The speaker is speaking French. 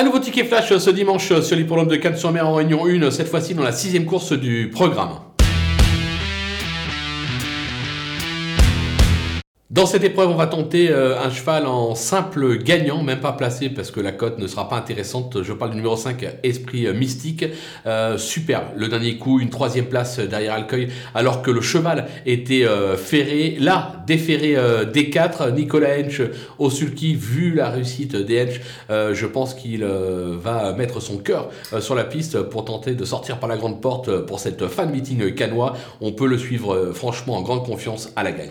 Un nouveau ticket flash ce dimanche sur l'hippodrome de Cannes-sur-Mer en Réunion 1, cette fois-ci dans la sixième course du programme. Dans cette épreuve, on va tenter euh, un cheval en simple gagnant, même pas placé parce que la cote ne sera pas intéressante. Je parle du numéro 5, Esprit euh, Mystique. Euh, super, le dernier coup, une troisième place derrière Alcueil, alors que le cheval était ferré. Là, déferré D4, Nicolas Hench au sulky, vu la réussite des Hench, je pense qu'il va mettre son cœur sur la piste pour tenter de sortir par la grande porte pour cette fan meeting canois. On peut le suivre franchement en grande confiance à la gagne.